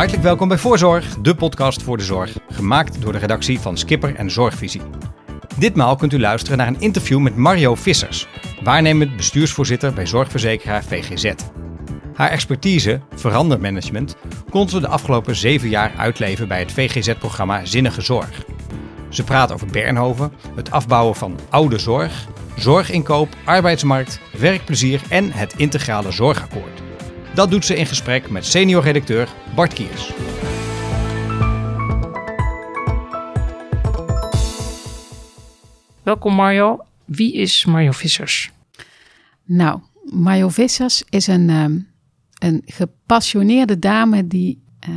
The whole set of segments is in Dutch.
Hartelijk welkom bij Voorzorg, de podcast voor de zorg, gemaakt door de redactie van Skipper en Zorgvisie. Ditmaal kunt u luisteren naar een interview met Mario Vissers, waarnemend bestuursvoorzitter bij zorgverzekeraar VGZ. Haar expertise, verandermanagement, kon ze de afgelopen zeven jaar uitleven bij het VGZ-programma Zinnige Zorg. Ze praat over Bernhoven, het afbouwen van oude zorg, zorginkoop, arbeidsmarkt, werkplezier en het integrale zorgakkoord. Dat doet ze in gesprek met senior redacteur Bart Kiers. Welkom Mario. Wie is Mario Vissers? Nou, Mario Vissers is een, ehm, een gepassioneerde dame die eh,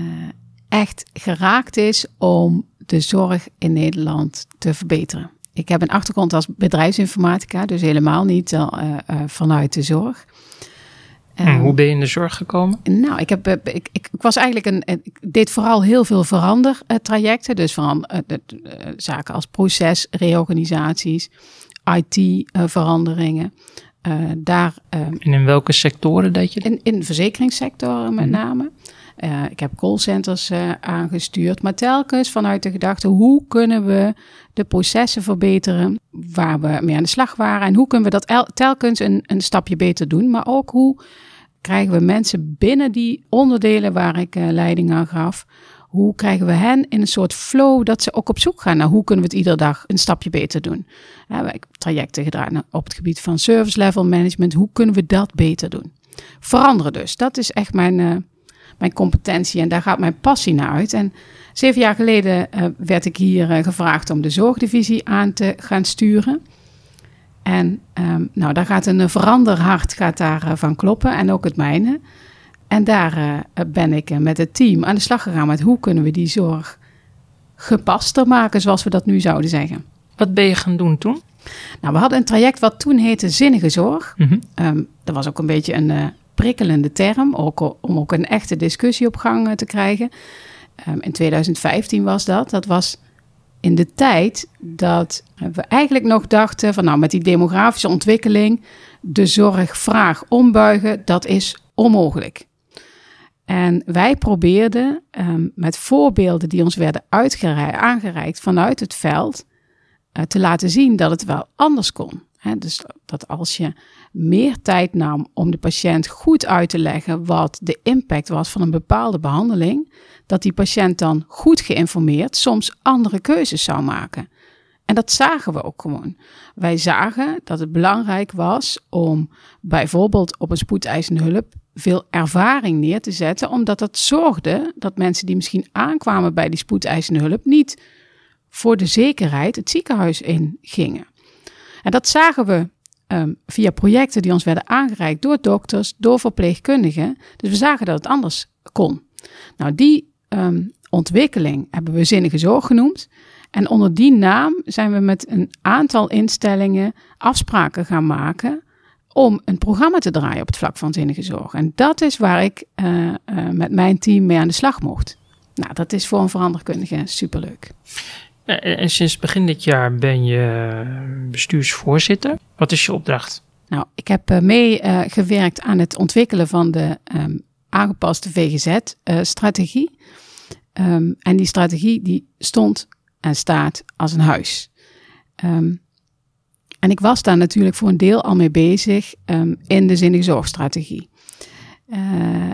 echt geraakt is om de zorg in Nederland te verbeteren. Ik heb een achtergrond als bedrijfsinformatica, dus helemaal niet uh, uh, vanuit de zorg. En hoe ben je in de zorg gekomen? Nou, ik, heb, ik, ik, ik was eigenlijk een. Ik deed vooral heel veel verandertrajecten. Dus van zaken als proces, reorganisaties, IT-veranderingen. daar, en in welke sectoren deed je? In, in de verzekeringssector met name. Uh, ik heb callcenters uh, aangestuurd, maar telkens vanuit de gedachte: hoe kunnen we de processen verbeteren waar we mee aan de slag waren? En hoe kunnen we dat telkens een, een stapje beter doen? Maar ook hoe krijgen we mensen binnen die onderdelen waar ik uh, leiding aan gaf? Hoe krijgen we hen in een soort flow dat ze ook op zoek gaan naar hoe kunnen we het iedere dag een stapje beter doen? Uh, ik heb trajecten gedaan op het gebied van service level management. Hoe kunnen we dat beter doen? Veranderen dus. Dat is echt mijn mijn competentie en daar gaat mijn passie naar uit. En zeven jaar geleden uh, werd ik hier uh, gevraagd om de zorgdivisie aan te gaan sturen. En um, nou, daar gaat een veranderhart gaat daar, uh, van kloppen en ook het mijne. En daar ben ik met het team aan de slag gegaan met hoe kunnen we die zorg gepaster maken, zoals we dat nu zouden zeggen. Wat ben je gaan doen toen? Nou, we hadden een traject wat toen heette Zinnige Zorg. Mm -hmm. um, dat was ook een beetje een, prikkelende term, ook om ook een echte discussie op gang eh, te krijgen. Um, in 2015 was dat. Dat was in de tijd dat we eigenlijk nog dachten van nou met die demografische ontwikkeling de zorgvraag ombuigen, dat is onmogelijk. En wij probeerden um, met voorbeelden die ons werden aangereikt vanuit het veld uh, te laten zien dat het wel anders kon dus dat als je meer tijd nam om de patiënt goed uit te leggen wat de impact was van een bepaalde behandeling, dat die patiënt dan goed geïnformeerd soms andere keuzes zou maken. En dat zagen we ook gewoon. Wij zagen dat het belangrijk was om bijvoorbeeld op een spoedeisende hulp veel ervaring neer te zetten, omdat dat zorgde dat mensen die misschien aankwamen bij die spoedeisende hulp niet voor de zekerheid het ziekenhuis in gingen. En dat zagen we um, via projecten die ons werden aangereikt door dokters, door verpleegkundigen. Dus we zagen dat het anders kon. Nou, die um, ontwikkeling hebben we zinnige zorg genoemd. En onder die naam zijn we met een aantal instellingen afspraken gaan maken om een programma te draaien op het vlak van zinnige zorg. En dat is waar ik uh, uh, met mijn team mee aan de slag mocht. Nou, dat is voor een veranderkundige superleuk. En sinds begin dit jaar ben je bestuursvoorzitter. Wat is je opdracht? Nou, ik heb uh, meegewerkt uh, aan het ontwikkelen van de um, aangepaste VGZ-strategie. Um, en die strategie die stond en staat als een huis. Um, en ik was daar natuurlijk voor een deel al mee bezig in de zinnige zorgstrategie. Uh,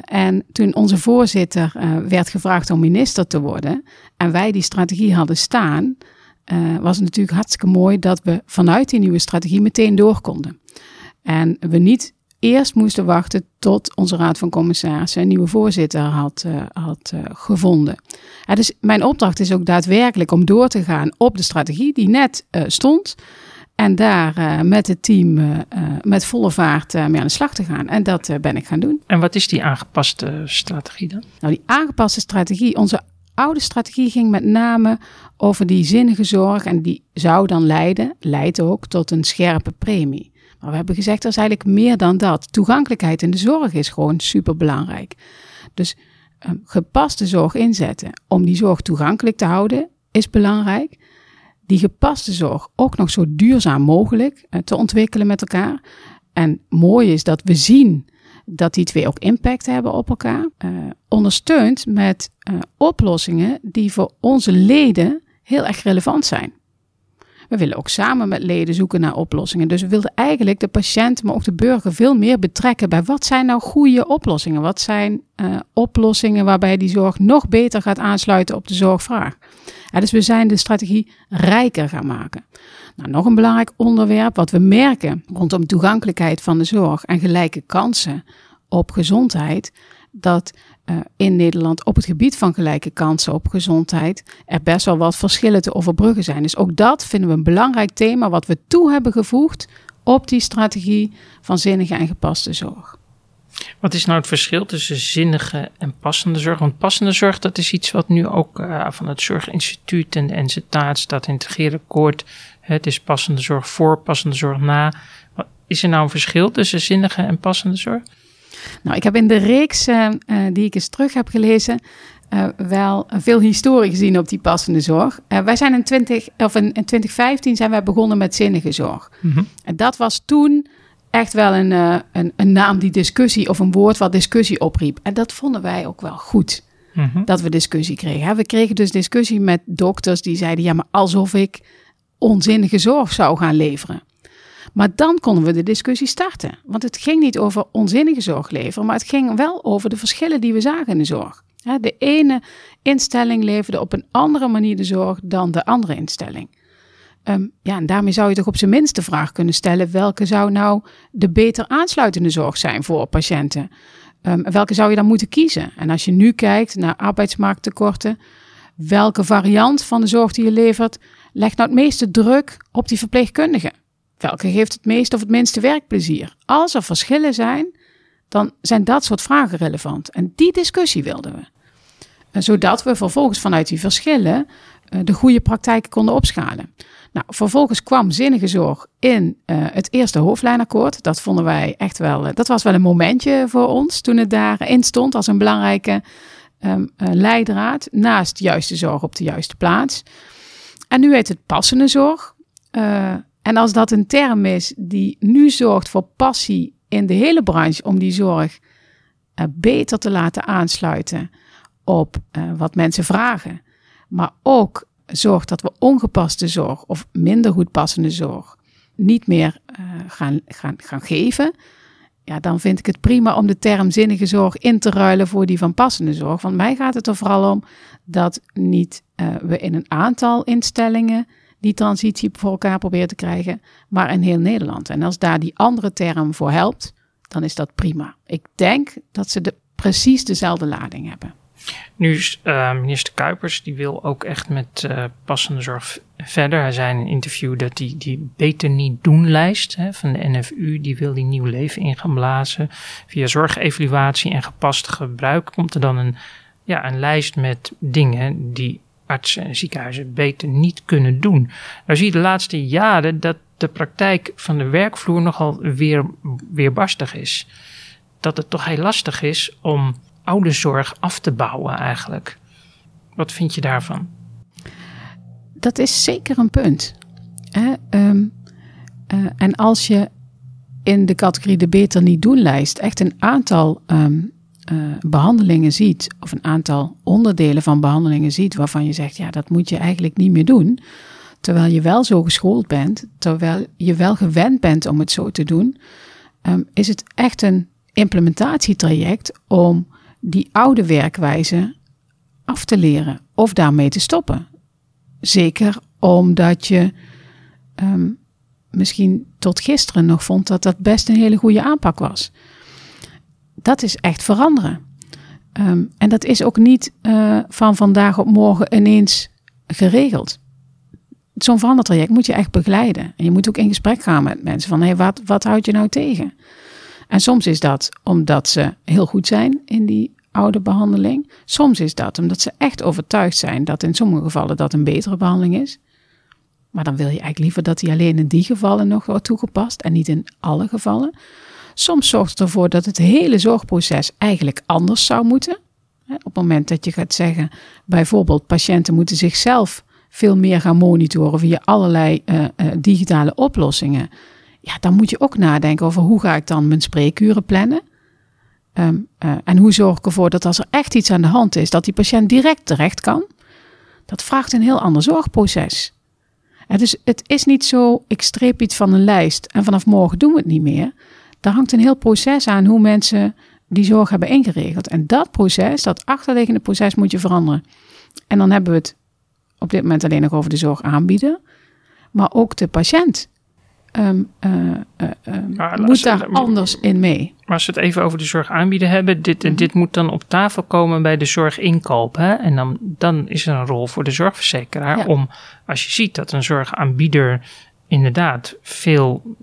en toen onze voorzitter uh, werd gevraagd om minister te worden en wij die strategie hadden staan, uh, was het natuurlijk hartstikke mooi dat we vanuit die nieuwe strategie meteen door konden. En we niet eerst moesten wachten tot onze raad van commissarissen een nieuwe voorzitter had, had gevonden. dus mijn opdracht is ook daadwerkelijk om door te gaan op de strategie die net stond. En daar uh, met het team uh, met volle vaart uh, mee aan de slag te gaan. En dat ben ik gaan doen. En wat is die aangepaste strategie dan? Nou, die aangepaste strategie, onze oude strategie ging met name over die zinnige zorg. En die zou dan leiden, leidt ook tot een scherpe premie. Maar we hebben gezegd, er is eigenlijk meer dan dat. Toegankelijkheid in de zorg is gewoon superbelangrijk. Dus gepaste zorg inzetten om die zorg toegankelijk te houden is belangrijk die gepaste zorg ook nog zo duurzaam mogelijk uh, te ontwikkelen met elkaar. En mooi is dat we zien dat die twee ook impact hebben op elkaar. Uh, ondersteunt met uh, oplossingen die voor onze leden heel erg relevant zijn. We willen ook samen met leden zoeken naar oplossingen. Dus we wilden eigenlijk de patiënt, maar ook de burger veel meer betrekken bij wat zijn nou goede oplossingen? Wat zijn uh, oplossingen waarbij die zorg nog beter gaat aansluiten op de zorgvraag? Dus we zijn de strategie rijker gaan maken. Nou, nog een belangrijk onderwerp wat we merken rondom toegankelijkheid van de zorg en gelijke kansen op gezondheid, dat uh, in Nederland op het gebied van gelijke kansen op gezondheid er best wel wat verschillen te overbruggen zijn. Dus ook dat vinden we een belangrijk thema wat we toe hebben gevoegd op die strategie van zinnige en gepaste zorg. Wat is nou het verschil tussen zinnige en passende zorg? Want passende zorg, dat is iets wat nu ook uh, van het Zorginstituut en de staat in het akkoord. Het is passende zorg voor, passende zorg na. Is er nou een verschil tussen zinnige en passende zorg? Nou, ik heb in de reeks uh, die ik eens terug heb gelezen, uh, wel veel historie gezien op die passende zorg. Uh, wij zijn in, 20, of in, in 2015 zijn wij begonnen met zinnige zorg. Mm -hmm. En dat was toen echt wel een, een, een, naam die discussie of een woord wat discussie opriep. En dat vonden wij ook wel goed. Mm -hmm. Dat we discussie kregen. We kregen dus discussie met dokters die zeiden: ja, maar alsof ik onzinnige zorg zou gaan leveren. Maar dan konden we de discussie starten. Want het ging niet over onzinnige zorg leveren, maar het ging wel over de verschillen die we zagen in de zorg. De ene instelling leverde op een andere manier de zorg dan de andere instelling. Um, ja, en daarmee zou je toch op zijn minst de vraag kunnen stellen: welke zou nou de beter aansluitende zorg zijn voor patiënten? Um, welke zou je dan moeten kiezen? En als je nu kijkt naar arbeidsmarkttekorten, welke variant van de zorg die je levert, legt nou het meeste druk op die verpleegkundigen? Welke geeft het meeste of het minste werkplezier? Als er verschillen zijn, dan zijn dat soort vragen relevant. En die discussie wilden we. En zodat we vervolgens vanuit die verschillen uh, de goede praktijken konden opschalen. Nou, vervolgens kwam zinnige zorg in uh, het eerste hoofdlijnakkoord. Dat vonden wij echt wel, dat was wel een momentje voor ons toen het daarin stond als een belangrijke um, leidraad naast juiste zorg op de juiste plaats. En nu heet het passende zorg. En als dat een term is die nu zorgt voor passie in de hele branche om die zorg uh, beter te laten aansluiten op uh, wat mensen vragen, maar ook zorgt dat we ongepaste zorg of minder goed passende zorg niet meer uh, gaan, gaan, gaan geven, ja, dan vind ik het prima om de term zinnige zorg in te ruilen voor die van passende zorg. Want mij gaat het er vooral om dat niet we in een aantal instellingen die transitie voor elkaar proberen te krijgen, maar in heel Nederland. En als daar die andere term voor helpt, dan is dat prima. Ik denk dat ze de, precies dezelfde lading hebben. Nu is uh, minister Kuipers, die wil ook echt met uh, passende zorg verder. Hij zei in een interview dat die, die beter niet doen lijst hè, van de NFU, die wil die nieuw leven in gaan blazen. Via zorgevaluatie en gepast gebruik komt er dan een, ja, een lijst met dingen die artsen en ziekenhuizen beter niet kunnen doen. Nou zie je de laatste jaren dat de praktijk van de werkvloer nogal weer, weerbarstig is. Dat het toch heel lastig is om ouderenzorg af te bouwen eigenlijk. Wat vind je daarvan? Dat is zeker een punt. Hè? Um, uh, en als je in de categorie de beter niet doen lijst echt een aantal um, uh, behandelingen ziet, of een aantal onderdelen van behandelingen ziet, waarvan je zegt, ja, dat moet je eigenlijk niet meer doen. Terwijl je wel zo geschoold bent, terwijl je wel gewend bent om het zo te doen, um, is het echt een implementatietraject om die oude werkwijze af te leren of daarmee te stoppen. Zeker omdat je um, misschien tot gisteren nog vond dat dat best een hele goede aanpak was dat is echt veranderen. Um, en dat is ook niet uh, van vandaag op morgen ineens geregeld. Zo'n verandertraject moet je echt begeleiden. En je moet ook in gesprek gaan met mensen van, hé, hey, wat, wat houd je nou tegen? En soms is dat omdat ze heel goed zijn in die oude behandeling. Soms is dat omdat ze echt overtuigd zijn dat in sommige gevallen dat een betere behandeling is. Maar dan wil je eigenlijk liever dat die alleen in die gevallen nog wordt toegepast en niet in alle gevallen. Soms zorgt het ervoor dat het hele zorgproces eigenlijk anders zou moeten. Op het moment dat je gaat zeggen, bijvoorbeeld patiënten moeten zichzelf veel meer gaan monitoren via allerlei uh, uh, digitale oplossingen. Ja, dan moet je ook nadenken over hoe ga ik dan mijn spreekuren plannen. Ehm, eh, en hoe zorg ik ervoor dat als er echt iets aan de hand is, dat die patiënt direct terecht kan? Dat vraagt een heel ander zorgproces. Is, het is niet zo, ik streep iets van een lijst en vanaf morgen doen we het niet meer. Daar hangt een heel proces aan hoe mensen die zorg hebben ingeregeld. En dat proces, dat achterliggende proces, moet je veranderen. En dan hebben we het op dit moment alleen nog over de zorg aanbieden. Maar ook de patiënt um, uh, moet daar anders in mee. Maar als we het even over de zorg aanbieden hebben, dit, mm dit moet dan op tafel komen bij de zorginkoop. Hè? En dan, dan is er een rol voor de zorgverzekeraar om, als je ziet dat een zorgaanbieder inderdaad veel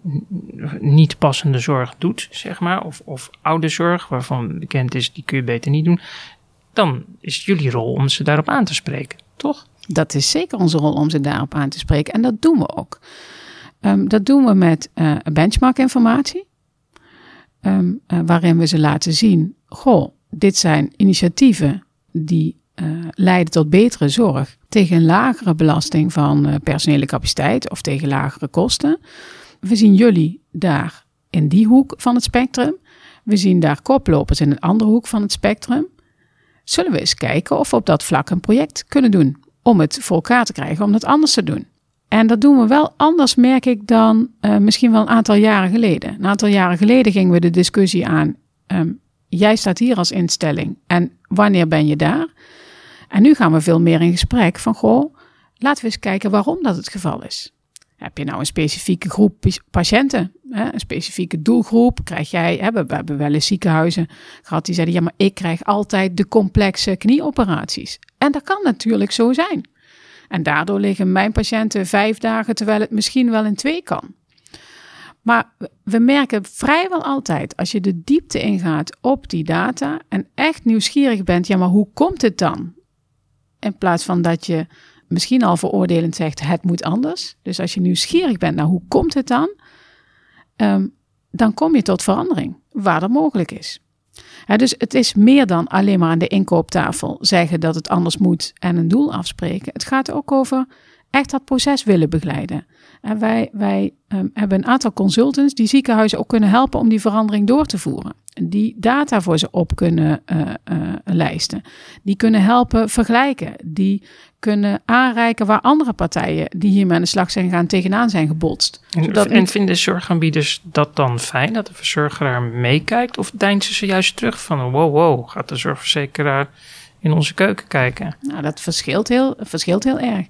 niet passende zorg doet, zeg maar, of, of oude zorg waarvan bekend is, die kun je beter niet doen, dan is het jullie rol om ze daarop aan te spreken, toch? Dat is zeker onze rol om ze daarop aan te spreken en dat doen we ook. Ehm, dat doen we met uh, benchmark-informatie, ehm, eh, waarin we ze laten zien: goh, dit zijn initiatieven die uh, leiden tot betere zorg tegen een lagere belasting van personele capaciteit of tegen lagere kosten. We zien jullie daar in die hoek van het spectrum. We zien daar koplopers in een andere hoek van het spectrum. Zullen we eens kijken of we op dat vlak een project kunnen doen om het voor elkaar te krijgen om dat anders te doen? En dat doen we wel anders, merk ik, dan uh, misschien wel een aantal jaren geleden. Een aantal jaren geleden gingen we de discussie aan. Um, jij staat hier als instelling en wanneer ben je daar? En nu gaan we veel meer in gesprek van, goh, laten we eens kijken waarom dat het geval is. Heb je nou een specifieke groep patiënten, een specifieke doelgroep? Krijg jij, we hebben wel eens ziekenhuizen gehad die zeiden, ja, maar ik krijg altijd de complexe knieoperaties. En dat kan natuurlijk zo zijn. En daardoor liggen mijn patiënten vijf dagen, terwijl het misschien wel in twee kan. Maar we merken vrijwel altijd, als je de diepte ingaat op die data en echt nieuwsgierig bent, ja, maar hoe komt het dan? In plaats van dat je misschien al veroordelend zegt, het moet anders. Dus als je nieuwsgierig bent naar hoe komt het dan, um, dan kom je tot verandering, waar dat mogelijk is dus het is meer dan alleen maar aan de inkooptafel zeggen dat het anders moet en een doel afspreken. Het gaat ook over echt dat proces willen begeleiden. En wij, wij um, hebben een aantal consultants die ziekenhuizen ook kunnen helpen om die verandering door te voeren. Die data voor ze op kunnen uh, uh, lijsten. Die kunnen helpen vergelijken. Die kunnen aanreiken waar andere partijen die hiermee aan de slag zijn gaan tegenaan zijn gebotst. En, en vinden zorgaanbieders dat dan fijn dat de verzorgeraar meekijkt? Of deinzen ze juist terug van wow, wow, gaat de zorgverzekeraar in onze keuken kijken? Nou, dat verschilt heel, verschilt heel erg.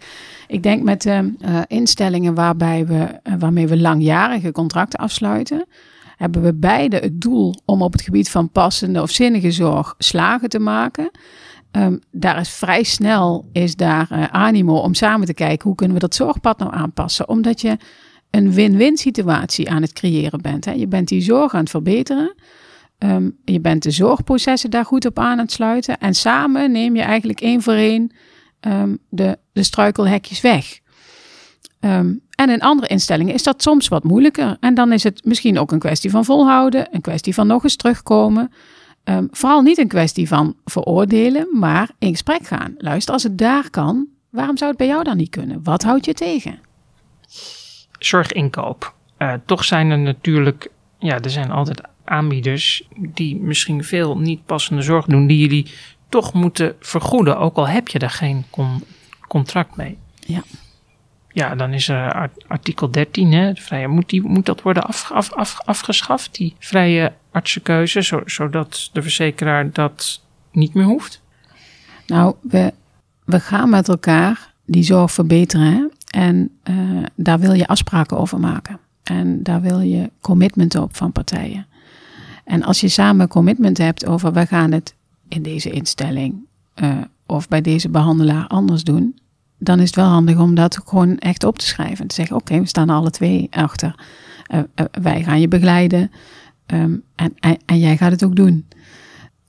Ik denk met uh, instellingen waarbij we, uh, waarmee we langjarige contracten afsluiten, hebben we beide het doel om op het gebied van passende of zinnige zorg slagen te maken. Um, daar is vrij snel is daar animo om samen te kijken hoe kunnen we dat zorgpad nou aanpassen. Omdat je een win-win situatie aan het creëren bent. Hè. Je bent die zorg aan het verbeteren. Um, je bent de zorgprocessen daar goed op aan het sluiten. En samen neem je eigenlijk één voor één um, de, de struikelhekjes weg. Um, en in andere instellingen is dat soms wat moeilijker. En dan is het misschien ook een kwestie van volhouden, een kwestie van nog eens terugkomen. Vooral niet een kwestie van veroordelen, maar in gesprek gaan. Luister, als het daar kan, waarom zou het bij jou dan niet kunnen? Wat houdt je tegen? Zorginkoop. Uh, toch zijn er natuurlijk, ja, er zijn altijd aanbieders die misschien veel niet passende zorg doen, die jullie toch moeten vergoeden, ook al heb je daar geen con contract mee. Ja. Ja, dan is er artikel 13, hè, de vrije, moet, die, moet dat worden af, af, af, afgeschaft, die vrije artsenkeuze, zo, zodat de verzekeraar dat niet meer hoeft? Nou, we, we gaan met elkaar die zorg verbeteren hè? en uh, daar wil je afspraken over maken. En daar wil je commitment op van partijen. En als je samen commitment hebt over we gaan het in deze instelling uh, of bij deze behandelaar anders doen, dan is het wel handig om dat gewoon echt op te schrijven. En te zeggen, oké, we staan alle twee achter. Uh, uh, wij gaan je begeleiden um, en, en, en, jij gaat het ook doen.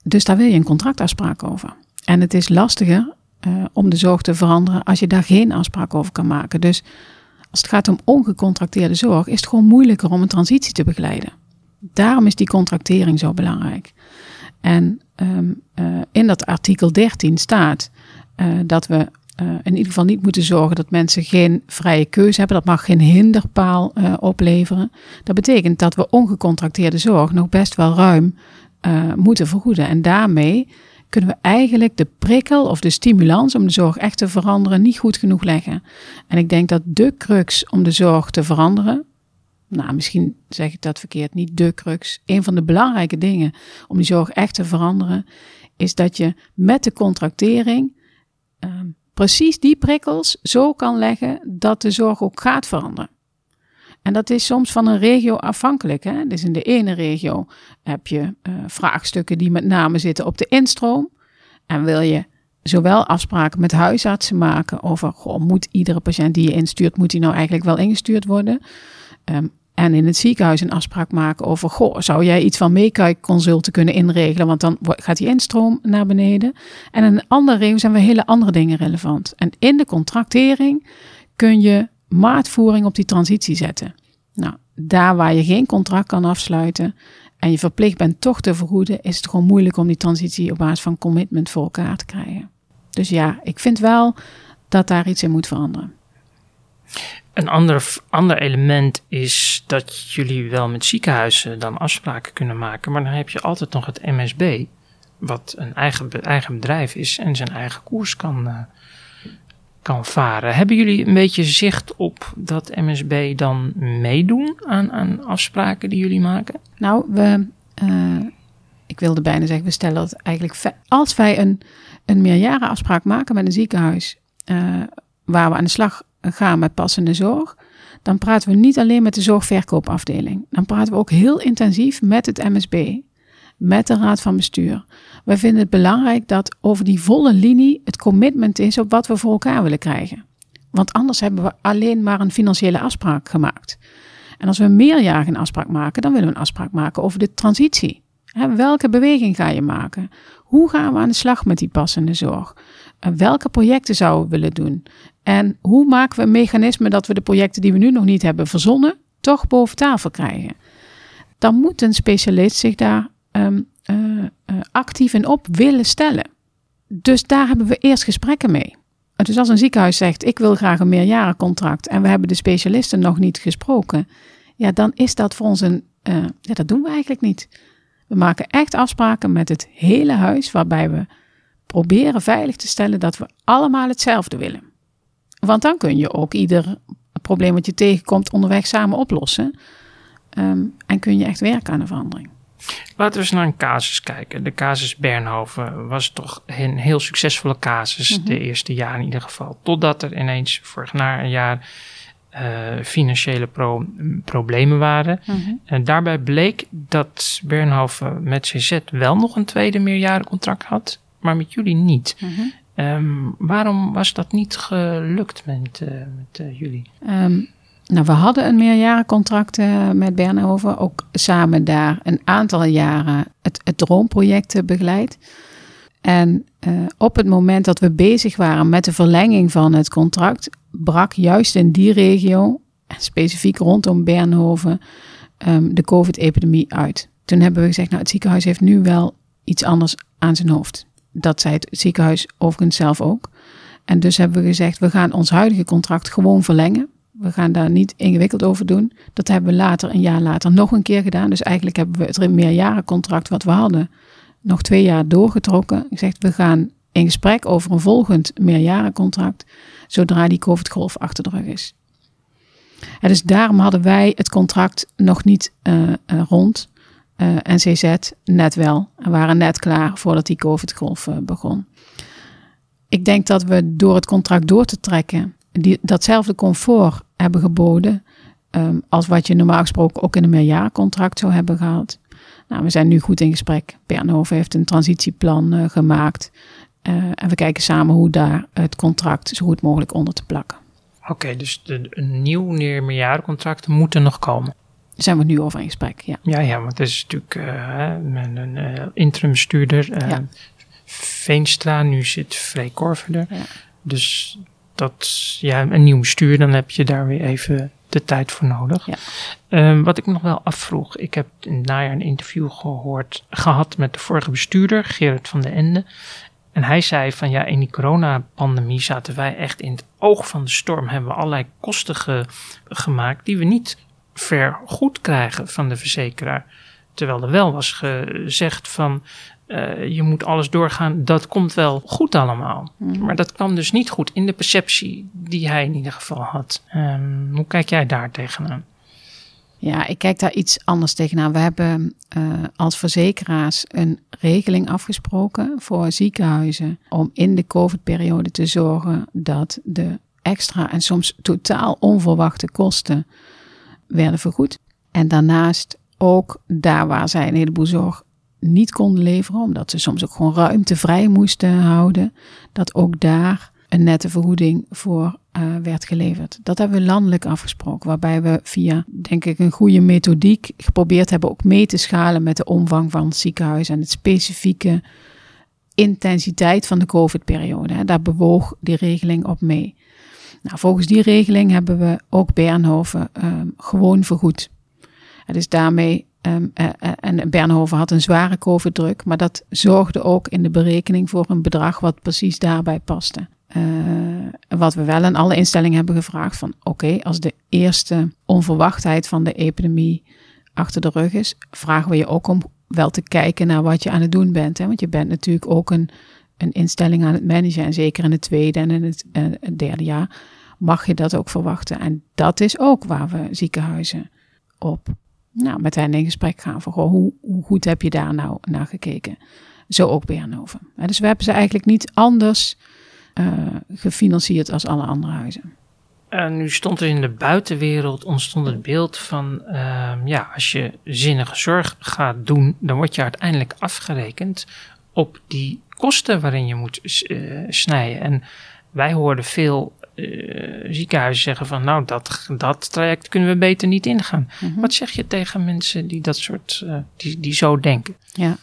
Dus daar wil je een contractafspraak over. En het is lastiger om de zorg te veranderen als je daar geen afspraak over kan maken. Dus als het gaat om ongecontracteerde zorg, is het gewoon moeilijker om een transitie te begeleiden. Daarom is die contractering zo belangrijk. En um, uh, in dat artikel 13 staat uh, dat we uh, in ieder geval niet moeten zorgen dat mensen geen vrije keuze hebben. Dat mag geen hinderpaal opleveren. Dat betekent dat we ongecontracteerde zorg nog best wel ruim moeten vergoeden. En daarmee kunnen we eigenlijk de prikkel of de stimulans om de zorg echt te veranderen niet goed genoeg leggen. En ik denk dat de crux om de zorg te veranderen, nou misschien zeg ik dat verkeerd, niet de crux, een van de belangrijke dingen om die zorg echt te veranderen, is dat je met de contractering uh, precies die prikkels zo kan leggen dat de zorg ook gaat veranderen. En dat is soms van een regio afhankelijk. Hè? Dus in de ene regio heb je uh, vraagstukken die met name zitten op de instroom. En wil je zowel afspraken met huisartsen maken over, goh, moet iedere patiënt die je instuurt, moet die nou eigenlijk wel ingestuurd worden? Um, en in het ziekenhuis een afspraak maken over, goh, zou jij iets van meekijkconsulten kunnen inregelen, want dan gaat die instroom naar beneden. En in een andere regio zijn we hele andere dingen relevant. En in de contractering kun je maatvoering op die transitie zetten. Nou, daar waar je geen contract kan afsluiten en je verplicht bent toch te vergoeden, is het gewoon moeilijk om die transitie op basis van commitment voor elkaar te krijgen. Dus ja, ik vind wel dat daar iets in moet veranderen. Een ander, ander element is dat jullie wel met ziekenhuizen dan afspraken kunnen maken, maar dan heb je altijd nog het MSB, wat een eigen, eigen bedrijf is en zijn eigen koers kan, uh, kan varen. Hebben jullie een beetje zicht op dat MSB dan meedoen aan, aan afspraken die jullie maken? Nou, we, uh, ik wilde bijna zeggen, we stellen het eigenlijk, als wij een, een meerjarenafspraak maken met een ziekenhuis, uh, waar we aan de slag gaan met passende zorg, dan praten we niet alleen met de zorgverkoopafdeling. Dan praten we ook heel intensief met het MSB, met de raad van bestuur. Wij vinden het belangrijk dat over die volle linie het commitment is op wat we voor elkaar willen krijgen. Want anders hebben we alleen maar een financiële afspraak gemaakt. En als we een meerjarige afspraak maken, dan willen we een afspraak maken over de transitie. welke beweging ga je maken? Hoe gaan we aan de slag met die passende zorg? Welke projecten zouden we willen doen? En hoe maken we een mechanisme dat we de projecten die we nu nog niet hebben verzonnen, toch boven tafel krijgen? Dan moet een specialist zich daar um, uh, actief in op willen stellen. Dus daar hebben we eerst gesprekken mee. Dus als een ziekenhuis zegt: Ik wil graag een meerjarencontract en we hebben de specialisten nog niet gesproken, ja, dan is dat voor ons een. Ja, dat doen we eigenlijk niet. We maken echt afspraken met het hele huis, waarbij we proberen veilig te stellen dat we allemaal hetzelfde willen. Want dan kun je ook ieder probleem wat je tegenkomt onderweg samen oplossen. Um, en kun je echt werken aan een verandering. Laten we eens naar een casus kijken. De casus Bernhoven was toch een heel succesvolle casus, mm -hmm. de eerste jaren in ieder geval. Totdat er ineens vorig na een jaar uh, financiële pro problemen waren. Mm -hmm. En daarbij bleek dat Bernhoven met CZ wel nog een tweede meerjarencontract had, maar met jullie niet. Mm -hmm. um, waarom was dat niet gelukt met, uh, met uh, jullie? Um, nou, we hadden een meerjarencontract uh, met Bernhoven. Ook samen daar een aantal jaren het, het droomproject begeleid. En op het moment dat we bezig waren met de verlenging van het contract, brak juist in die regio, specifiek rondom Bernhoven, um, de COVID-epidemie uit. Toen hebben we gezegd, nou het ziekenhuis heeft nu wel iets anders aan zijn hoofd. Dat zei het ziekenhuis overigens zelf ook. En dus hebben we gezegd, we gaan ons huidige contract gewoon verlengen we gaan daar niet ingewikkeld over doen. Dat hebben we later, een jaar later, nog een keer gedaan. Dus eigenlijk hebben we het meerjarencontract wat we hadden, nog twee jaar doorgetrokken. Ik zeg, we gaan in gesprek over een volgend meerjarencontract, zodra die COVID-golf achter de rug is. Dus daarom hadden wij het contract nog niet uh, uh, rond. Uh, en CZ net wel. En waren net klaar voordat die COVID-golf begon. Ik denk dat we door het contract door te trekken die, datzelfde comfort hebben geboden um, als wat je normaal gesproken ook in een meerjarencontract zou hebben gehad. Nou, we zijn nu goed in gesprek. Bernhoven heeft een transitieplan uh, gemaakt. En we kijken samen hoe daar het contract zo goed mogelijk onder te plakken. Oké, dus de, een nieuw meerjarencontract moet er nog komen. Zijn we nu over in gesprek, ja. Ja, ja want het is natuurlijk uh, een, een interimstuurder. Ja. Veenstra, nu zit Ja. Dus dat ja, een nieuw bestuur, dan heb je daar weer even de tijd voor nodig. Ja. Um, wat ik nog wel afvroeg, ik heb in het najaar een interview gehoord, gehad met de vorige bestuurder, Gerard van den Ende. En hij zei van ja, in die coronapandemie zaten wij echt in het oog van de storm. Hebben we allerlei kosten ge gemaakt die we niet vergoed krijgen van de verzekeraar. Terwijl er wel was gezegd van uh, je moet alles doorgaan, dat komt wel goed allemaal. Mhm. Maar dat kwam dus niet goed in de perceptie die hij in ieder geval had. Um, hoe kijk jij daar tegenaan? Ja, ik kijk daar iets anders tegenaan. We hebben uh, als verzekeraars een regeling afgesproken voor ziekenhuizen om in de COVID-periode te zorgen dat de extra en soms totaal onverwachte kosten werden vergoed. En daarnaast ook daar waar zij een heleboel zorg niet konden leveren, omdat ze soms ook gewoon ruimte vrij moesten houden, dat ook daar een nette vergoeding voor uh, werd geleverd. Dat hebben we landelijk afgesproken, waarbij we via, denk ik, een goede methodiek geprobeerd hebben ook mee te schalen met de omvang van het ziekenhuis en het specifieke intensiteit van de COVID-periode. Daar bewoog die regeling op mee. Nou, volgens die regeling hebben we ook Bernhoven uh, gewoon vergoed. Het is daarmee Um, uh, en Bernhoven had een zware COVID-druk, maar dat zorgde ook in de berekening voor een bedrag wat precies daarbij paste. Uh, wat we wel in alle instellingen hebben gevraagd van oké, als de eerste onverwachtheid van de epidemie achter de rug is, vragen we je ook om wel te kijken naar wat je aan het doen bent. Hè? Want je bent natuurlijk ook een, een instelling aan het managen en zeker in het tweede en in het, uh, het derde jaar mag je dat ook verwachten. En dat is ook waar we ziekenhuizen op nou, met hen in gesprek gaan van hoe, hoe, goed heb je daar nou naar gekeken. Zo ook Bernhoven. Dus we hebben ze eigenlijk niet anders uh, gefinancierd als alle andere huizen. En nu stond er in de buitenwereld ontstond het beeld van, uh, ja, als je zinnige zorg gaat doen, dan word je uiteindelijk afgerekend op die kosten waarin je moet uh, snijden. En wij hoorden veel uh, ziekenhuizen zeggen van nou, dat, dat traject kunnen we beter niet ingaan. Mhm. Wat zeg je tegen mensen die dat soort, uh, die, die zo denken? Ja,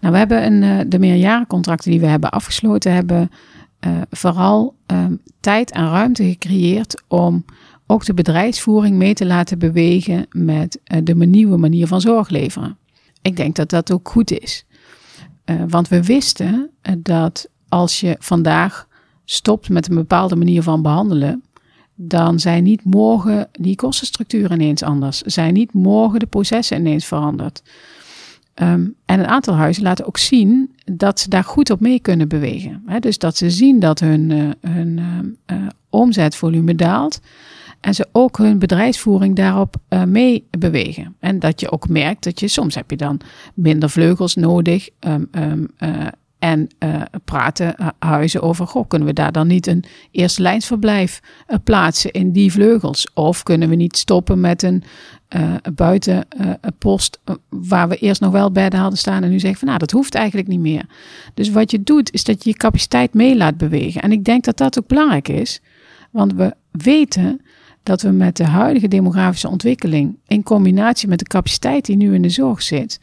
nou we hebben een, de meerjarencontracten die we hebben afgesloten, hebben vooral um, tijd en ruimte gecreëerd om ook de bedrijfsvoering mee te laten bewegen met de nieuwe manier van zorg leveren. Ik denk dat dat ook goed is. Want we wisten dat als je vandaag stopt met een bepaalde manier van behandelen, dan zijn niet morgen die kostenstructuren ineens anders. Zijn niet morgen de processen ineens veranderd. Um, en een aantal huizen laten ook zien dat ze daar goed op mee kunnen bewegen. dus dat ze zien dat hun, hun uh, omzetvolume daalt. En ze ook hun bedrijfsvoering daarop uh, mee bewegen. En dat je ook merkt dat je soms heb je dan minder vleugels nodig. Um, um, en uh, praten huizen over, goh, kunnen we daar dan niet een eerste lijnsverblijf plaatsen in die vleugels? Of kunnen we niet stoppen met een buitenpost waar we eerst nog wel bedden hadden staan en nu zeggen van nou, dat hoeft eigenlijk niet meer. Dus wat je doet is dat je je capaciteit mee laat bewegen. En ik denk dat dat ook belangrijk is, want we weten dat we met de huidige demografische ontwikkeling in combinatie met de capaciteit die nu in de zorg zit,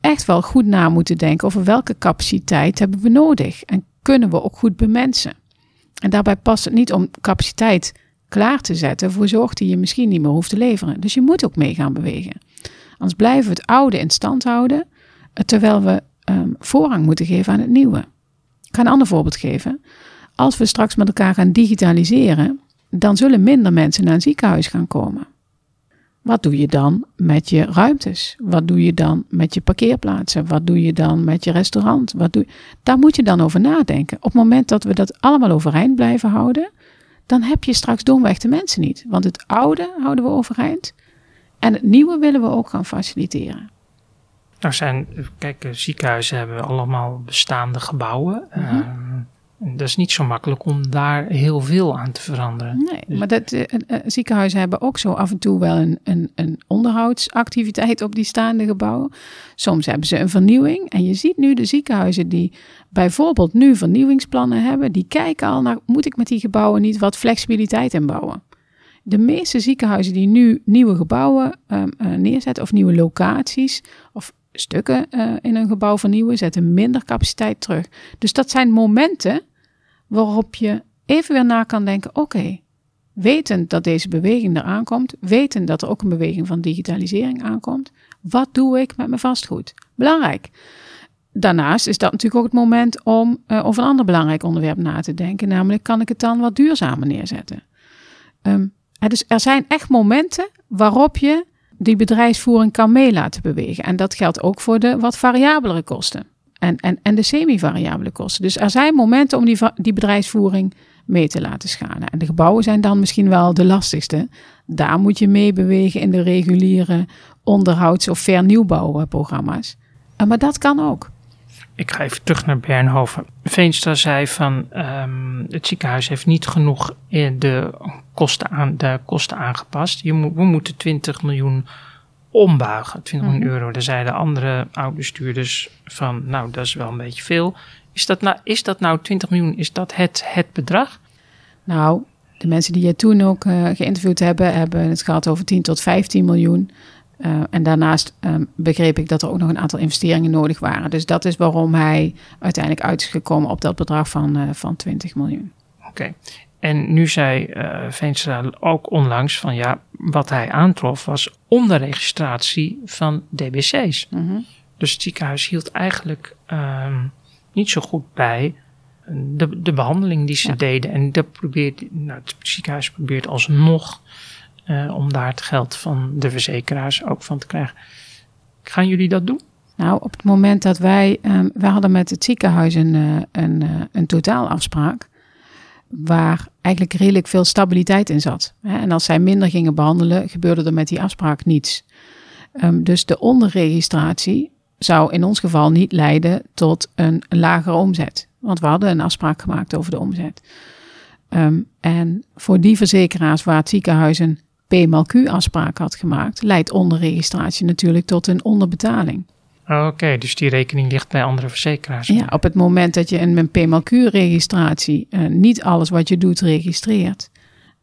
echt wel goed na moeten denken over welke capaciteit hebben we nodig en kunnen we ook goed bemensen. En daarbij past het niet om capaciteit klaar te zetten voor zorg die je misschien niet meer hoeft te leveren. Dus je moet ook mee gaan bewegen. Anders blijven we het oude in stand houden, terwijl we um, voorrang moeten geven aan het nieuwe. Ik ga een ander voorbeeld geven. Als we straks met elkaar gaan digitaliseren, dan zullen minder mensen naar een ziekenhuis gaan komen. Wat doe je dan met je ruimtes? Wat doe je dan met je parkeerplaatsen? Wat doe je dan met je restaurant? Wat doe je? Daar moet je dan over nadenken. Op het moment dat we dat allemaal overeind blijven houden, dan heb je straks domweg de mensen niet. Want het oude houden we overeind en het nieuwe willen we ook gaan faciliteren. Nou zijn, kijk, ziekenhuizen hebben allemaal bestaande gebouwen. Mm dat is niet zo makkelijk om daar heel veel aan te veranderen. Nee, maar dat, uh, ziekenhuizen hebben ook zo af en toe wel een, een, een onderhoudsactiviteit op die staande gebouwen. Soms hebben ze een vernieuwing. En je ziet nu de ziekenhuizen die bijvoorbeeld nu vernieuwingsplannen hebben, die kijken al naar, moet ik met die gebouwen niet wat flexibiliteit inbouwen? De meeste ziekenhuizen die nu nieuwe gebouwen uh, neerzetten of nieuwe locaties of stukken uh, in een gebouw vernieuwen, zetten minder capaciteit terug. Dus dat zijn momenten waarop je even weer na kan denken: oké, wetend dat deze beweging eraan komt, wetend dat er ook een beweging van digitalisering aankomt, wat doe ik met mijn vastgoed? Belangrijk. Daarnaast is dat natuurlijk ook het moment om uh, over een ander belangrijk onderwerp na te denken, namelijk kan ik het dan wat duurzamer neerzetten? Dus er zijn echt momenten waarop je die bedrijfsvoering kan mee laten bewegen. En dat geldt ook voor de wat variabelere kosten en, en, en de semi-variabele kosten. Dus er zijn momenten om die, die bedrijfsvoering mee te laten schalen. En de gebouwen zijn dan misschien wel de lastigste. Daar moet je mee bewegen in de reguliere onderhouds- of vernieuwbouwprogramma's. Maar dat kan ook. Ik ga even terug naar Bernhoven. Veenstra zei van um, het ziekenhuis heeft niet genoeg de kosten, aan, de kosten aangepast. Je moet, we moeten 20 miljoen ombuigen, 20 miljoen mhm. euro. Daar zeiden andere oud-bestuurders van, nou dat is wel een beetje veel. Is dat nou, is dat nou 20 miljoen, is dat het, het bedrag? Nou, de mensen die je toen ook uh, geïnterviewd hebben, hebben het gehad over 10 tot 15 miljoen. Uh, en daarnaast um, begreep ik dat er ook nog een aantal investeringen nodig waren. Dus dat is waarom hij uiteindelijk uit is gekomen op dat bedrag van, uh, van 20 miljoen. Oké. En nu zei uh, Veenstra ook onlangs van ja, wat hij aantrof was onderregistratie van DBC's. Mm -hmm. Dus het ziekenhuis hield eigenlijk um, niet zo goed bij de, de behandeling die ze ja. deden. En dat probeert, nou, het ziekenhuis probeert alsnog uh, om daar het geld van de verzekeraars ook van te krijgen. Gaan jullie dat doen? Nou, op het moment dat wij, um, hadden met het ziekenhuis een, uh, een, uh, een totaalafspraak waar eigenlijk redelijk veel stabiliteit in zat. En als zij minder gingen behandelen, gebeurde er met die afspraak niets. Um, dus de onderregistratie zou in ons geval niet leiden tot een lagere omzet. Want we hadden een afspraak gemaakt over de omzet. Um, en voor die verzekeraars waar het ziekenhuis een P-Q-afspraak had gemaakt, leidt onderregistratie natuurlijk tot een onderbetaling. Oké, dus die rekening ligt bij andere verzekeraars. Ja, op het moment dat je in een PMLQ-registratie uh, niet alles wat je doet registreert,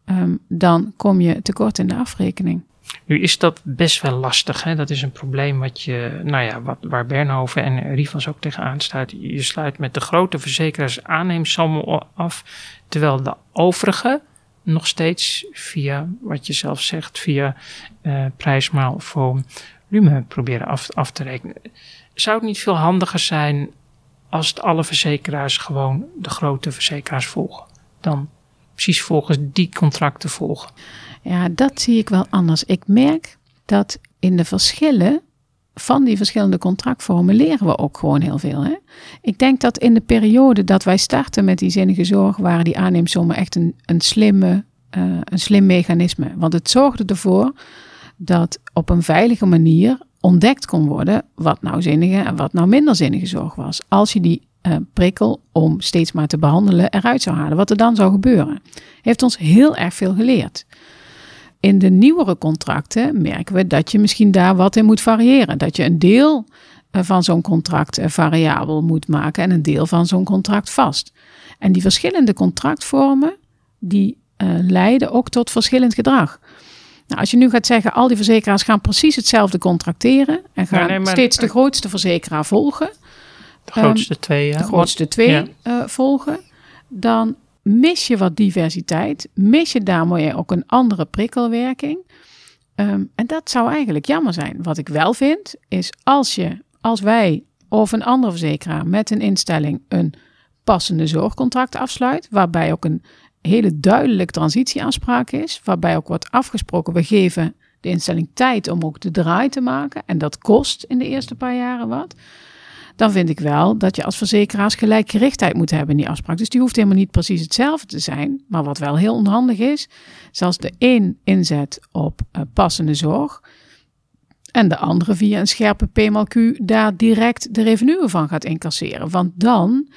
um, dan kom je tekort in de afrekening. Nu is dat best wel lastig. Hè? Dat is een probleem wat je, nou ja, wat, waar Bernhoven en Rivas ook tegenaan staat. Je sluit met de grote verzekeraars aanneemsommen af, terwijl de overige nog steeds via, wat je zelf zegt, via uh, prijsmaal voor volume proberen af, af te rekenen. Zou het niet veel handiger zijn als het alle verzekeraars gewoon de grote verzekeraars volgen? Dan precies volgens die contracten volgen. Ja, dat zie ik wel anders. Ik merk dat in de verschillen van die verschillende contractvormen leren we ook gewoon heel veel. Hè? Ik denk dat in de periode dat wij starten met die zinnige zorg, waren die aanneemsommen echt een, een, slimme, uh, een slim mechanisme. Want het zorgde ervoor dat op een veilige manier ontdekt kon worden wat nou zinnige en wat nou minder zinnige zorg was. Als je die uh, prikkel om steeds maar te behandelen eruit zou halen. Wat er dan zou gebeuren. Heeft ons heel erg veel geleerd. In de nieuwere contracten merken we dat je misschien daar wat in moet variëren. Dat je een deel uh, van zo'n contract uh, variabel moet maken en een deel van zo'n contract vast. En die verschillende contractvormen die leiden ook tot verschillend gedrag. Nou, als je nu gaat zeggen, al die verzekeraars gaan precies hetzelfde contracteren en gaan nee, nee, steeds de grootste verzekeraar volgen. De grootste twee, ja. De grootste twee ja. uh, volgen. Dan mis je wat diversiteit. Mis je daarmee ook een andere prikkelwerking. Um, en dat zou eigenlijk jammer zijn. Wat ik wel vind, is als je, als wij of een andere verzekeraar met een instelling een passende zorgcontract afsluit, waarbij ook een hele duidelijk transitieafspraak is, waarbij ook wordt afgesproken, we geven de instelling tijd om ook de draai te maken en dat kost in de eerste paar jaren wat. Dan vind ik wel dat je als verzekeraars gelijkgerichtheid moet hebben in die afspraak. Dus die hoeft helemaal niet precies hetzelfde te zijn. Maar wat wel heel onhandig is, zelfs de een inzet op uh, passende zorg. En de andere via een scherpe PMLQ daar direct de revenue van gaat incasseren. Want dan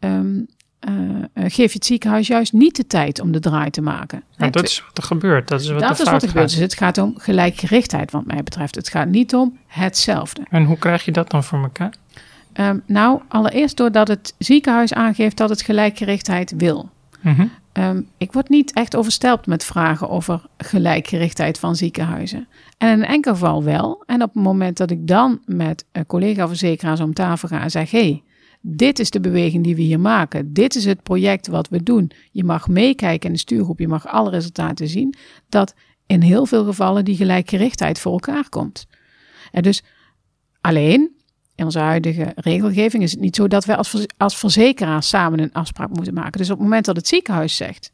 um, uh, geef je het ziekenhuis juist niet de tijd om de draai te maken. Nou, dat is wat er gebeurt. Dat is wat, dat is wat er gebeurt. Dus het gaat om gelijkgerichtheid, wat mij betreft. Het gaat niet om hetzelfde. En hoe krijg je dat dan voor elkaar? Um, nou, allereerst doordat het ziekenhuis aangeeft dat het gelijkgerichtheid wil. Mm -hmm. um, ik word niet echt overstelpt met vragen over gelijkgerichtheid van ziekenhuizen. En in een enkel geval wel. En op het moment dat ik dan met collega-verzekeraars om tafel ga en zeg: hey, dit is de beweging die we hier maken. Dit is het project wat we doen. Je mag meekijken in de stuurgroep, je mag alle resultaten zien. Dat in heel veel gevallen die gelijkgerichtheid voor elkaar komt. En dus alleen in onze huidige regelgeving is het niet zo dat wij als, als verzekeraar samen een afspraak moeten maken. Dus op het moment dat het ziekenhuis zegt: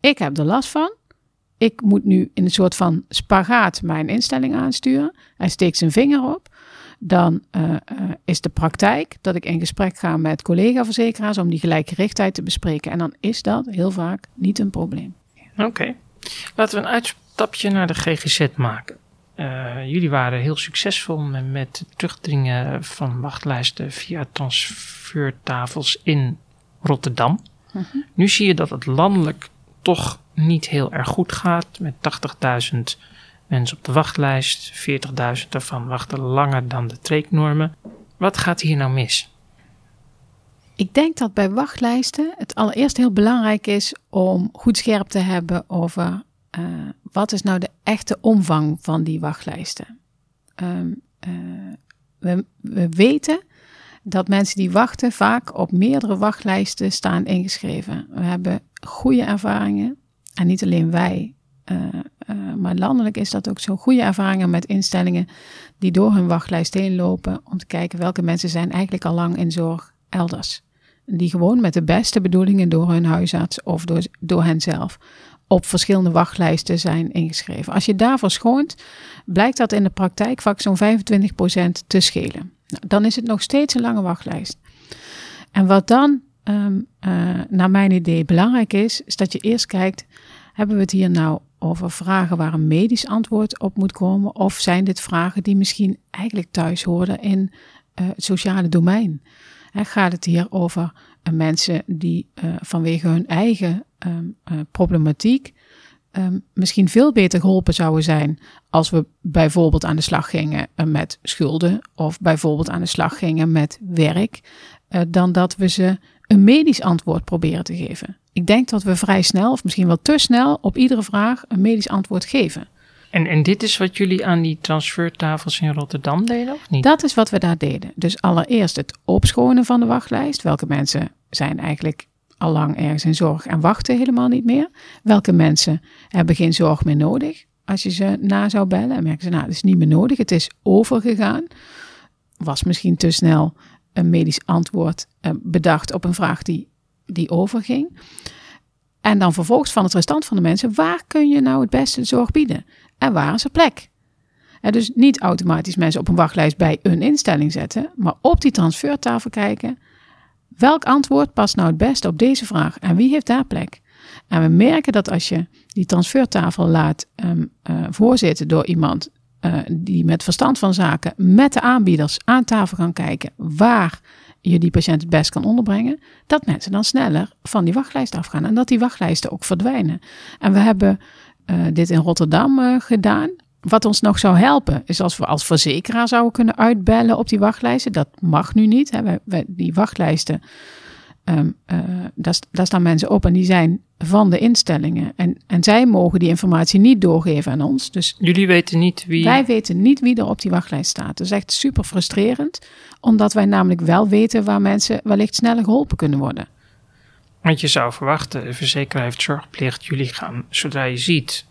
Ik heb er last van, ik moet nu in een soort van spagaat mijn instelling aansturen. Hij steekt zijn vinger op. Dan uh, uh, is de praktijk dat ik in gesprek ga met collega-verzekeraars om die gelijkgerichtheid te bespreken. En dan is dat heel vaak niet een probleem. Oké. Laten we een uitstapje naar de GGZ maken. Uh, jullie waren heel succesvol met, het terugdringen van wachtlijsten via transfertafels in Rotterdam. Uh -huh. Nu zie je dat het landelijk toch niet heel erg goed gaat. Met 80.000 mensen op de wachtlijst. 40.000 daarvan wachten langer dan de treeknormen. Wat gaat hier nou mis? Ik denk dat bij wachtlijsten het allereerst heel belangrijk is om goed scherp te hebben over uh, wat is nou de echte omvang van die wachtlijsten. Um, uh, we, we weten dat mensen die wachten vaak op meerdere wachtlijsten staan ingeschreven. We hebben goede ervaringen en niet alleen wij, uh, maar landelijk is dat ook zo. Goede ervaringen met instellingen die door hun wachtlijst heen lopen om te kijken welke mensen zijn eigenlijk al lang in zorg elders. Die gewoon met de beste bedoelingen door hun huisarts of door, door henzelf op verschillende wachtlijsten zijn ingeschreven. Als je daarvoor schoont, blijkt dat in de praktijk vaak zo'n 25% te schelen. Nou, dan is het nog steeds een lange wachtlijst. En wat dan, um, uh, naar mijn idee, belangrijk is, is dat je eerst kijkt: hebben we het hier nou over vragen waar een medisch antwoord op moet komen? Of zijn dit vragen die misschien eigenlijk thuis horen in uh, het sociale domein? Gaat het hier over uh, mensen die vanwege hun eigen um, problematiek um, misschien veel beter geholpen zouden zijn als we bijvoorbeeld aan de slag gingen met schulden of bijvoorbeeld aan de slag gingen met werk, uh, dan dat we ze een medisch antwoord proberen te geven. Ik denk dat we vrij snel, of misschien wel te snel, op iedere vraag een medisch antwoord geven. En, en dit is wat jullie aan die transfertafels in Rotterdam deden, of niet? Dat is wat we daar deden. Dus allereerst het opschonen van de wachtlijst. Welke mensen zijn eigenlijk al lang ergens in zorg en wachten helemaal niet meer? Welke mensen hebben geen zorg meer nodig? Als je ze na zou bellen en merken ze, nou, het is niet meer nodig, het is overgegaan. Was misschien te snel een medisch antwoord uh, bedacht op een vraag die, die overging. En dan vervolgens van het restant van de mensen, waar kun je nou het beste zorg bieden? En waar is er plek? Dus niet automatisch mensen op een wachtlijst bij een instelling zetten, maar op die transfertafel kijken. Welk antwoord past nou het beste op deze vraag en wie heeft daar plek? En we merken dat als je die transfertafel laat um, uh, voorzitten door iemand uh, die met verstand van zaken met de aanbieders aan tafel gaan kijken waar je die patiënt het best kan onderbrengen, dat mensen dan sneller van die wachtlijst afgaan en dat die wachtlijsten ook verdwijnen. En we hebben uh, dit in Rotterdam gedaan. Wat ons nog zou helpen, is als we als verzekeraar zouden kunnen uitbellen op die wachtlijsten. Dat mag nu niet. Hè. Die wachtlijsten, um, uh, daar, daar, staan mensen op en die zijn van de instellingen. En, en zij mogen die informatie niet doorgeven aan ons. Dus Jullie weten niet wie. Wij weten niet wie er op die wachtlijst staat. Dat is echt super frustrerend, omdat wij namelijk wel weten waar mensen wellicht sneller geholpen kunnen worden. Want je zou verwachten, de verzekeraar heeft zorgplicht. Jullie gaan, zodra je ziet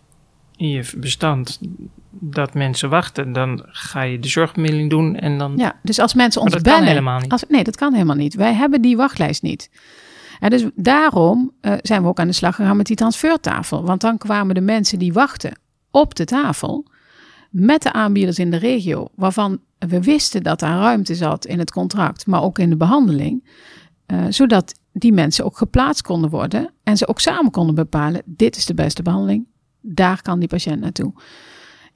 in je bestand dat mensen wachten, dan ga je de zorgmiddeling doen en dan. Ja, dus als mensen ons dat bellen. kan helemaal niet. Als, nee, dat kan helemaal niet. Wij hebben die wachtlijst niet. En dus daarom uh, zijn we ook aan de slag gegaan met die transfertafel. Want dan kwamen de mensen die wachten op de tafel met de aanbieders in de regio, waarvan we wisten dat daar ruimte zat in het contract, maar ook in de behandeling, uh, zodat die mensen ook geplaatst konden worden en ze ook samen konden bepalen: dit is de beste behandeling, daar kan die patiënt naartoe.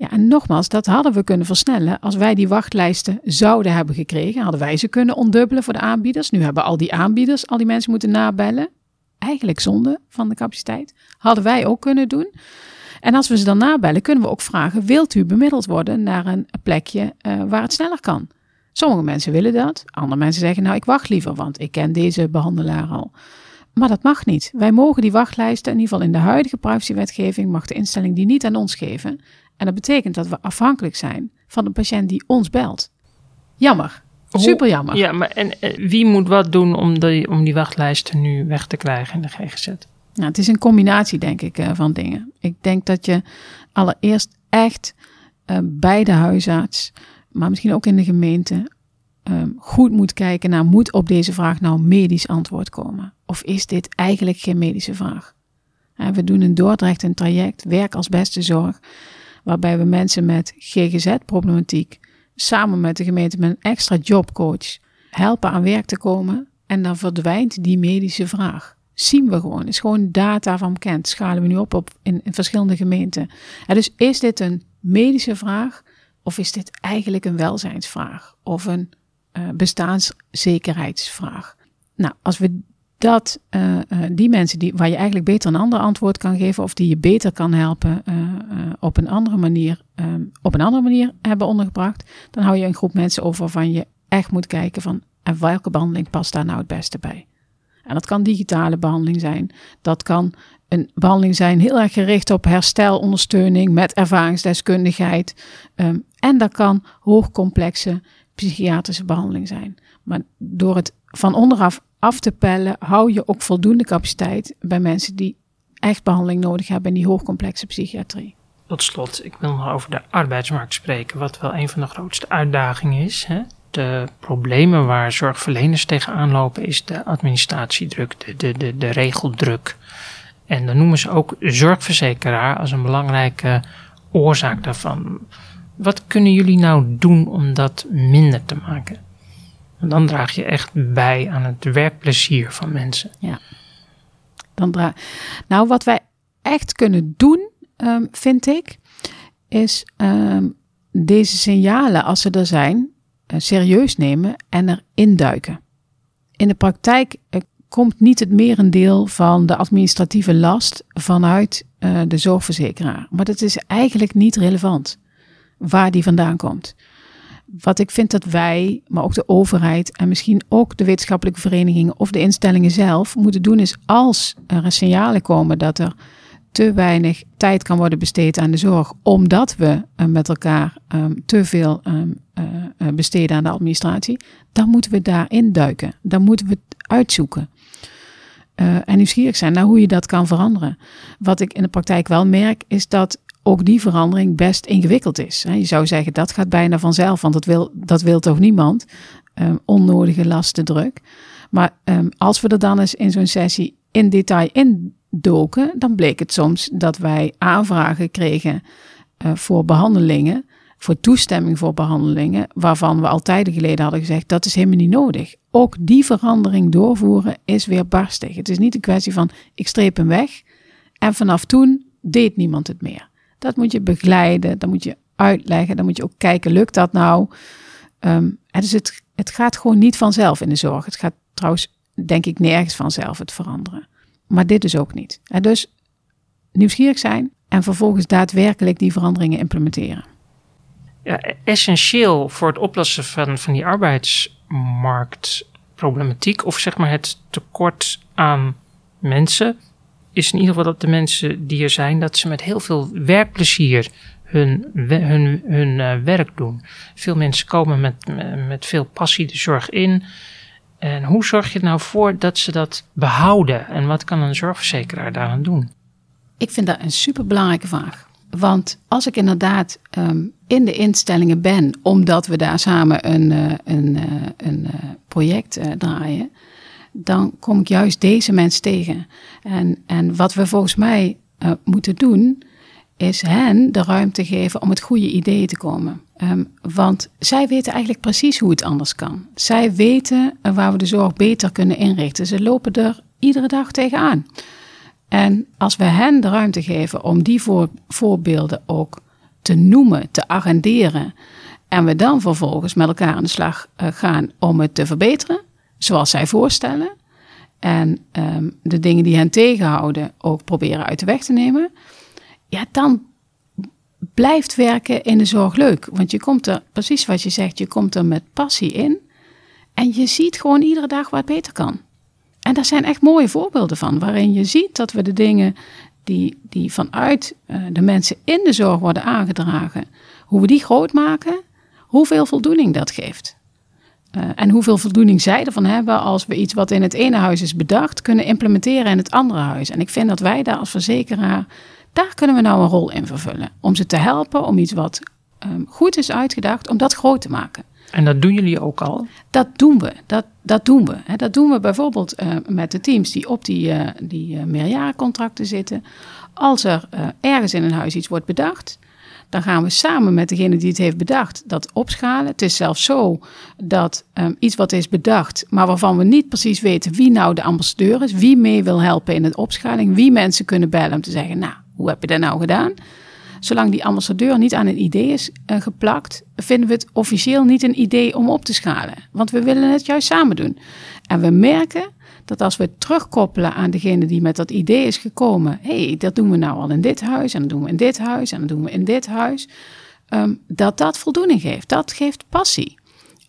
Ja, en nogmaals, dat hadden we kunnen versnellen als wij die wachtlijsten zouden hebben gekregen. Hadden wij ze kunnen ontdubbelen voor de aanbieders. Nu hebben al die aanbieders al die mensen moeten nabellen. Eigenlijk zonde van de capaciteit. Hadden wij ook kunnen doen. En als we ze dan nabellen, kunnen we ook vragen: wilt u bemiddeld worden naar een plekje uh, waar het sneller kan? Sommige mensen willen dat. Andere mensen zeggen: nou, ik wacht liever, want ik ken deze behandelaar al. Maar dat mag niet. Wij mogen die wachtlijsten, in ieder geval in de huidige privacywetgeving, mag de instelling die niet aan ons geven. En dat betekent dat we afhankelijk zijn van de patiënt die ons belt. Jammer. Super jammer. Ja, maar en, en wie moet wat doen om die, om die wachtlijsten nu weg te krijgen in de GGZ? Nou, het is een combinatie, denk ik, uh, van dingen. Ik denk dat je allereerst echt uh, bij de huisarts, maar misschien ook in de gemeente, um, goed moet kijken naar: moet op deze vraag nou medisch antwoord komen? Of is dit eigenlijk geen medische vraag? we doen in Dordrecht een traject, Werk als Beste Zorg, waarbij we mensen met GGZ-problematiek samen met de gemeente met een extra jobcoach helpen aan werk te komen. En dan verdwijnt die medische vraag. Zien we gewoon, is gewoon data van bekend. Schalen we nu op, op in, verschillende gemeenten. En dus is dit een medische vraag of is dit eigenlijk een welzijnsvraag of een uh, bestaanszekerheidsvraag? Nou, als we dat uh, uh, die mensen die, waar je eigenlijk beter een ander antwoord kan geven of die je beter kan helpen uh, op een andere manier um, op een andere manier hebben ondergebracht, dan hou je een groep mensen over waarvan je echt moet kijken van en welke behandeling past daar nou het beste bij. En dat kan digitale behandeling zijn, dat kan een behandeling zijn heel erg gericht op herstelondersteuning met ervaringsdeskundigheid um, en dat kan hoogcomplexe psychiatrische behandeling zijn. Maar door het van onderaf af te pellen, hou je ook voldoende capaciteit bij mensen die echt behandeling nodig hebben in die hoogcomplexe psychiatrie. Tot slot, ik wil nog over de arbeidsmarkt spreken, wat wel een van de grootste uitdagingen is. Hè? De problemen waar zorgverleners tegenaan lopen is de administratiedruk, de, de, de, de regeldruk. En dan noemen ze ook zorgverzekeraar als een belangrijke oorzaak daarvan. Wat kunnen jullie nou doen om dat minder te maken? Dan draag je echt bij aan het werkplezier van mensen. Ja. Dan dra nou, wat wij echt kunnen doen, um, vind ik, is um, deze signalen, als ze er zijn, uh, serieus nemen en erin duiken. In de praktijk uh, komt niet het merendeel van de administratieve last vanuit uh, de zorgverzekeraar. Maar dat is eigenlijk niet relevant waar die vandaan komt wat ik vind dat wij, maar ook de overheid en misschien ook de wetenschappelijke verenigingen of de instellingen zelf moeten doen, is als er signalen komen dat er te weinig tijd kan worden besteed aan de zorg, omdat we uh, met elkaar um, te veel um, uh, besteden aan de administratie, dan moeten we daarin duiken. Dan moeten we het uitzoeken. En nieuwsgierig zijn naar hoe je dat kan veranderen. Wat ik in de praktijk wel merk, is dat ook die verandering best ingewikkeld is. Je zou zeggen dat gaat bijna vanzelf, want dat wil, dat wil toch niemand. Um, onnodige lastendruk. Maar um, als we er dan eens in zo'n sessie in detail indoken, dan bleek het soms dat wij aanvragen kregen uh, voor behandelingen, voor toestemming voor behandelingen, waarvan we al tijden geleden hadden gezegd dat is helemaal niet nodig. Ook die verandering doorvoeren is weer barstig. Het is niet een kwestie van ik streep hem weg en vanaf toen deed niemand het meer. Dat moet je begeleiden, dan moet je uitleggen, dan moet je ook kijken, lukt dat nou? Um, dus het, het gaat gewoon niet vanzelf in de zorg. Het gaat trouwens, denk ik, nergens vanzelf het veranderen. Maar dit dus ook niet. En dus nieuwsgierig zijn en vervolgens daadwerkelijk die veranderingen implementeren. Ja, essentieel voor het oplossen van, van die arbeidsmarktproblematiek, of zeg maar het tekort aan mensen, is in ieder geval dat de mensen die er zijn, dat ze met heel veel werkplezier hun, hun, hun uh, werk doen. Veel mensen komen met, met veel passie de zorg in. En hoe zorg je er nou voor dat ze dat behouden? En wat kan een zorgverzekeraar daaraan doen? Ik vind dat een superbelangrijke vraag. Want als ik inderdaad um, in de instellingen ben, omdat we daar samen een, uh, een, uh, een project draaien, dan kom ik juist deze mensen tegen. En, en wat we volgens mij uh, moeten doen, is hen de ruimte geven om met goede ideeën te komen. Um, want zij weten eigenlijk precies hoe het anders kan. Zij weten uh, waar we de zorg beter kunnen inrichten. Ze lopen er iedere dag tegenaan. En als we hen de ruimte geven om die voor, voorbeelden ook te noemen, te agenderen. En we dan vervolgens met elkaar aan de slag uh, gaan om het te verbeteren zoals zij voorstellen. En um, de dingen die hen tegenhouden ook proberen uit de weg te nemen. Ja, dan blijft werken in de zorg leuk. Want je komt er, precies wat je zegt, je komt er met passie in. En je ziet gewoon iedere dag wat beter kan. En daar zijn echt mooie voorbeelden van, waarin je ziet dat we de dingen die, die vanuit uh, de mensen in de zorg worden aangedragen, hoe we die groot maken, hoeveel voldoening dat geeft. Uh, en hoeveel voldoening zij ervan hebben als we iets wat in het ene huis is bedacht, kunnen implementeren in het andere huis. En ik vind dat wij daar als verzekeraar, daar kunnen we nou een rol in vervullen. Om ze te helpen om iets wat um, goed is uitgedacht, om dat groot te maken. En dat doen jullie ook al? Dat doen we. Dat, dat doen we. Dat doen we bijvoorbeeld uh, met de teams die op die, uh, die meerjarencontracten zitten. Als er ergens in een huis iets wordt bedacht, dan gaan we samen met degene die het heeft bedacht dat opschalen. Het is zelfs zo dat um, iets wat is bedacht, maar waarvan we niet precies weten wie nou de ambassadeur is, wie mee wil helpen in de opschaling, wie mensen kunnen bellen om te zeggen, nou, hoe heb je dat nou gedaan? Zolang die ambassadeur niet aan een idee is uh, geplakt, vinden we het officieel niet een idee om op te schalen. Want we willen het juist samen doen. En we merken dat als we terugkoppelen aan degene die met dat idee is gekomen, hé, hey, dat doen we nou al in dit huis en dat doen we in dit huis en dat doen we in dit huis, um, dat dat voldoening geeft. Dat geeft passie.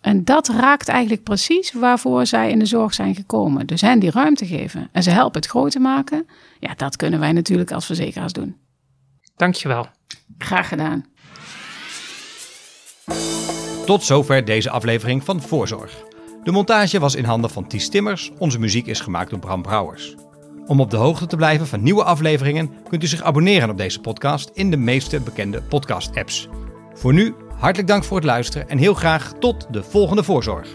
En dat raakt eigenlijk precies waarvoor zij in de zorg zijn gekomen. Dus hen die ruimte geven en ze helpen het groter maken. Ja, dat kunnen wij natuurlijk als verzekeraars doen. Dankjewel. Graag gedaan. Tot zover deze aflevering van Voorzorg. De montage was in handen van Ties Timmers. Onze muziek is gemaakt door Bram Brouwers. Om op de hoogte te blijven van nieuwe afleveringen kunt u zich abonneren op deze podcast in de meeste bekende podcast-apps. Voor nu, hartelijk dank voor het luisteren en heel graag tot de volgende Voorzorg.